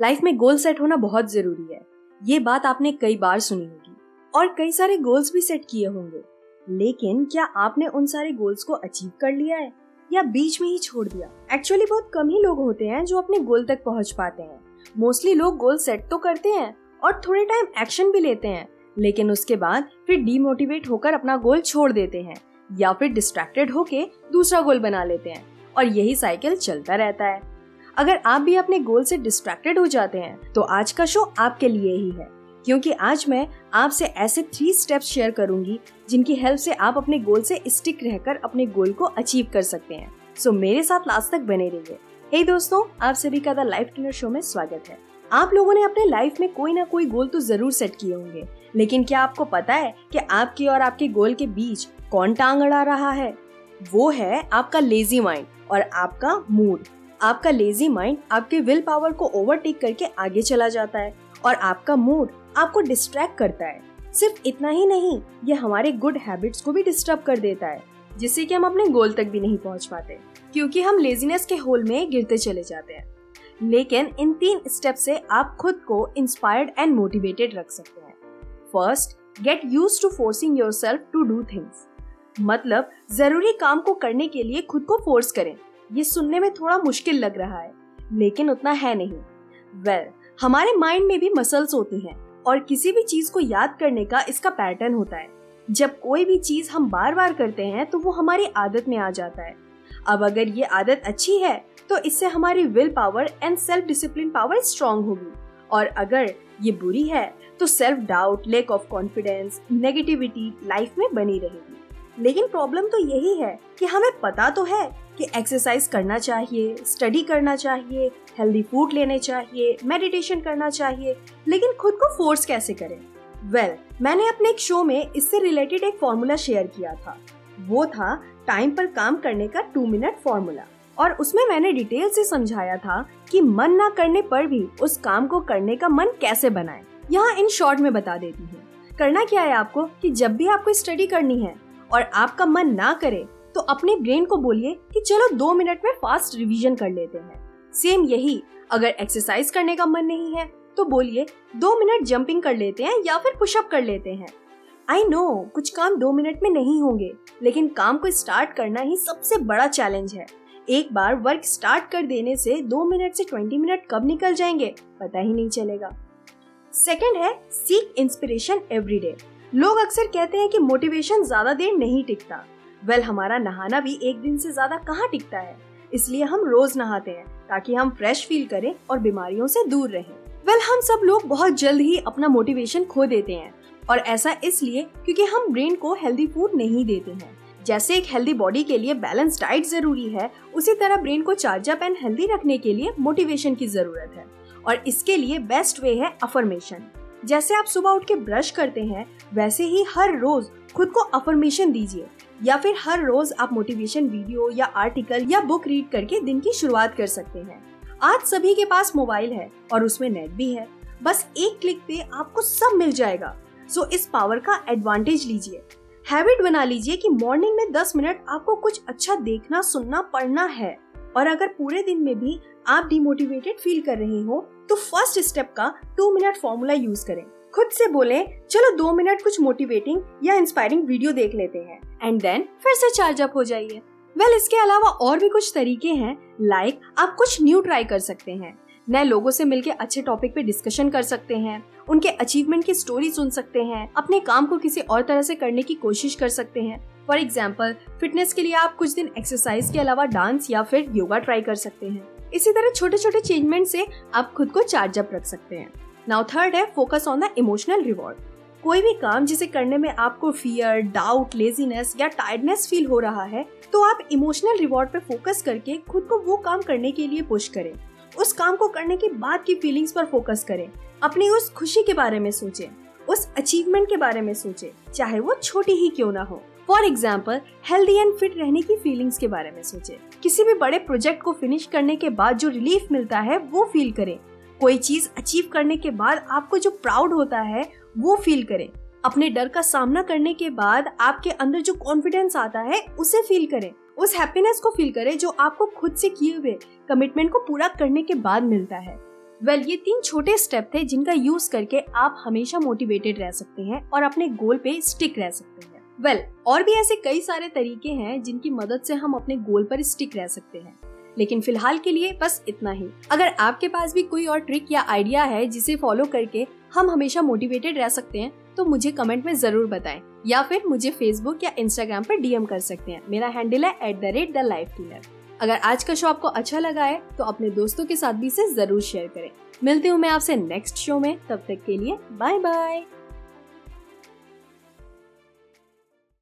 Life में goal set होना बहुत ज़रूरी है। ये बात आपने कई बार सुनी होगी और कई सारे गोल्स भी सेट किए होंगे। लेकिन क्या आपने उन सारे गोल्स को अचीव कर लिया है? या बीच में ही छोड़ दिया? एक्चुअली बहुत कम ही लोग होते हैं जो अपने गोल तक पहुँच पाते हैं। मोस्टली लोग गोल सेट तो करते हैं और थोड़े टाइम एक्शन भी लेते हैं। लेकिन उसके बाद फिर डीमोटिवेट होकर अपना गोल छोड़ देते हैं या फिर डिस्ट्रैक्टेड होके दूसरा गोल बना लेते हैं। और यही साइकिल चलता रहता है। अगर आप भी अपने गोल से डिस्ट्रैक्टेड हो जाते हैं तो आज का शो आपके लिए ही है। क्योंकि आज मैं आपसे ऐसे थ्री स्टेप्स शेयर करूँगी, जिनकी हेल्प से आप अपने गोल से स्टिक रहकर अपने गोल को अचीव कर सकते हैं। सो मेरे साथ लास्ट तक बने रहिए। हे hey दोस्तों, आप सभी का द लाइफ ट्रेनर शो में स्वागत है। आप लोगों ने अपने लाइफ में कोई ना कोई गोल तो ज़रूर सेट किए होंगे, लेकिन क्या आपको पता है कि आपके और आपके गोल के बीच कौन टांग अड़ा रहा है? वो है आपका लेजी माइंड और आपका मूड आपका लेजी माइंड आपके विल पावर को ओवरटेक करके आगे चला जाता है और आपका मूड आपको डिस्ट्रैक्ट करता है। सिर्फ़ इतना ही नहीं ये हमारे गुड हैबिट्स को भी डिस्टर्ब कर देता है, जिससे कि हम अपने गोल तक भी नहीं पहुँच पाते, क्योंकि हम लेजीनेस के होल में गिरते चले जाते हैं। लेकिन इन तीन स्टेप से आप खुद को इंस्पायर्ड एंड मोटिवेटेड रख सकते हैं। First get used to forcing yourself to do things मतलब ज़रूरी काम को करने के लिए खुद को फोर्स करें। ये सुनने में थोड़ा मुश्किल लग रहा है लेकिन उतना है नहीं। वेल well, हमारे माइंड में भी मसल्स होती हैं और किसी भी चीज़ को याद करने का इसका पैटर्न होता है। जब कोई भी चीज़ हम बार बार करते हैं तो वो हमारी आदत में आ जाता है। अब अगर ये आदत अच्छी है तो इससे हमारी willpower and self discipline power strong होगी। और अगर ये बुरी है तो self doubt lack of confidence negativity life में बनी रहेगी। लेकिन प्रॉब्लम तो यही है कि हमें पता तो है कि एक्सरसाइज करना चाहिए स्टडी करना चाहिए हेल्दी फ़ूड लेने चाहिए मेडिटेशन करना चाहिए लेकिन खुद को फोर्स कैसे करें? वेल well, मैंने अपने एक शो में इससे रिलेटेड एक फॉर्मूला शेयर किया था। वो था टाइम पर काम करने का टू मिनट फॉर्मूला और उसमें मैंने डिटेल से समझाया था कि मन ना करने पर भी उस काम को करने का मन कैसे बनाए। यहाँ इन शॉर्ट में बता देती हूँ। करना क्या है आपको कि जब भी आपको स्टडी करनी है और आपका मन ना करे तो अपने ब्रेन को बोलिए कि चलो दो मिनट में फास्ट रिवीजन कर लेते हैं। सेम यही, अगर एक्सरसाइज करने का मन नहीं है तो बोलिए दो मिनट जंपिंग कर लेते हैं या फिर पुशअप कर लेते हैं। आई नो, कुछ काम दो मिनट में नहीं होंगे, लेकिन काम को स्टार्ट करना ही सबसे बड़ा चैलेंज है। एक बार वर्क स्टार्ट कर देने से दो मिनट से ट्वेंटी मिनट कब निकल जाएँगे, पता ही नहीं चलेगा। सेकेंड है सीक इंस्पिरेशन एवरी डे लोग अक्सर कहते हैं कि मोटिवेशन ज़्यादा देर नहीं टिकता। वेल हमारा नहाना भी एक दिन से ज़्यादा कहाँ टिकता है? इसलिए हम रोज नहाते हैं ताकि हम फ्रेश फील करें और बीमारियों से दूर रहें। वेल well, हम सब लोग बहुत जल्द ही अपना मोटिवेशन खो देते हैं। और ऐसा इसलिए क्योंकि हम ब्रेन को हेल्दी फ़ूड नहीं देते हैं। जैसे एक हेल्दी बॉडी के लिए बैलेंस डाइट ज़रूरी है उसी तरह ब्रेन को चार्ज अप एंड हेल्दी रखने के लिए मोटिवेशन की ज़रूरत है। और इसके लिए बेस्ट वे है अफर्मेशन जैसे आप सुबह उठ के ब्रश करते हैं, वैसे ही हर रोज खुद को अफर्मेशन दीजिए। या फिर हर रोज आप मोटिवेशन वीडियो या आर्टिकल या बुक रीड करके दिन की शुरुआत कर सकते हैं। आज सभी के पास मोबाइल है और उसमें नेट भी है। बस एक क्लिक पे आपको सब मिल जाएगा। सो इस पावर का एडवांटेज लीजिए। हैबिट बना लीजिए कि मॉर्निंग में 10 मिनट आपको कुछ अच्छा देखना, सुनना, पढ़ना है। और अगर पूरे दिन में भी आप डिमोटिवेटेड फील कर रहे हो तो फ़र्स्ट स्टेप का टू मिनट फॉर्मूला यूज़ करें। खुद से बोले चलो दो मिनट कुछ मोटिवेटिंग या इंस्पायरिंग वीडियो देख लेते हैं। एंड देन फिर से चार्ज अप हो जाइए। वेल well, इसके अलावा और भी कुछ तरीके हैं। लाइक like, आप कुछ न्यू ट्राई कर सकते हैं। नए लोगों से मिलकर अच्छे टॉपिक पे डिस्कशन कर सकते हैं। उनके अचीवमेंट की स्टोरी सुन सकते हैं। अपने काम को किसी और तरह से करने की कोशिश कर सकते हैं। फॉर एग्ज़ाम्पल फिटनेस के लिए आप कुछ दिन एक्सरसाइज के अलावा डांस या फिर योगा ट्राई कर सकते हैं। इसी तरह छोटे छोटे चेंजमेंट से आप खुद को चार्ज अप रख सकते हैं। नाउ थर्ड है focus on the emotional reward कोई भी काम जिसे करने में आपको फियर डाउट लेजीनेस या टायर्डनेस फील हो रहा है तो आप इमोशनल रिवॉर्ड पे फोकस करके खुद को वो काम करने के लिए पुश करें। उस काम को करने के बाद की फीलिंग्स पर फोकस करें। अपनी उस खुशी के बारे में सोचें। उस अचीवमेंट के बारे में सोचें, चाहे वो छोटी ही क्यों ना हो। For example healthy and fit रहने की फीलिंग्स के बारे में सोचे। किसी भी बड़े प्रोजेक्ट को फिनिश करने के बाद जो रिलीफ मिलता है वो फील करें। कोई चीज़ अचीव करने के बाद आपको जो प्राउड होता है वो फील करें। अपने डर का सामना करने के बाद आपके अंदर जो कॉन्फिडेंस आता है उसे फील करें। उस हैप्पीनेस को फील करें जो आपको खुद से किए हुए कमिटमेंट को पूरा करने के बाद मिलता है। वेल well, ये तीन छोटे स्टेप थे जिनका यूज़ करके आप हमेशा मोटिवेटेड रह सकते हैं और अपने गोल पे स्टिक रह सकते हैं। वेल well, और भी ऐसे कई सारे तरीके हैं जिनकी मदद से हम अपने गोल पर स्टिक रह सकते हैं। लेकिन फ़िलहाल के लिए बस इतना ही। अगर आपके पास भी कोई और ट्रिक या आइडिया है जिसे फॉलो करके हम हमेशा मोटिवेटेड रह सकते हैं तो मुझे कमेंट में ज़रूर बताएँ। या फिर मुझे फेसबुक या इंस्टाग्राम पर डीएम कर सकते हैं। मेरा हैंडल है at the rate the life cleaner अगर आज का शो आपको अच्छा लगा है तो अपने दोस्तों के साथ भी इसे ज़रूर शेयर करें। मिलती हूँ मैं आपसे नेक्स्ट शो में। तब तक के लिए बाय बाय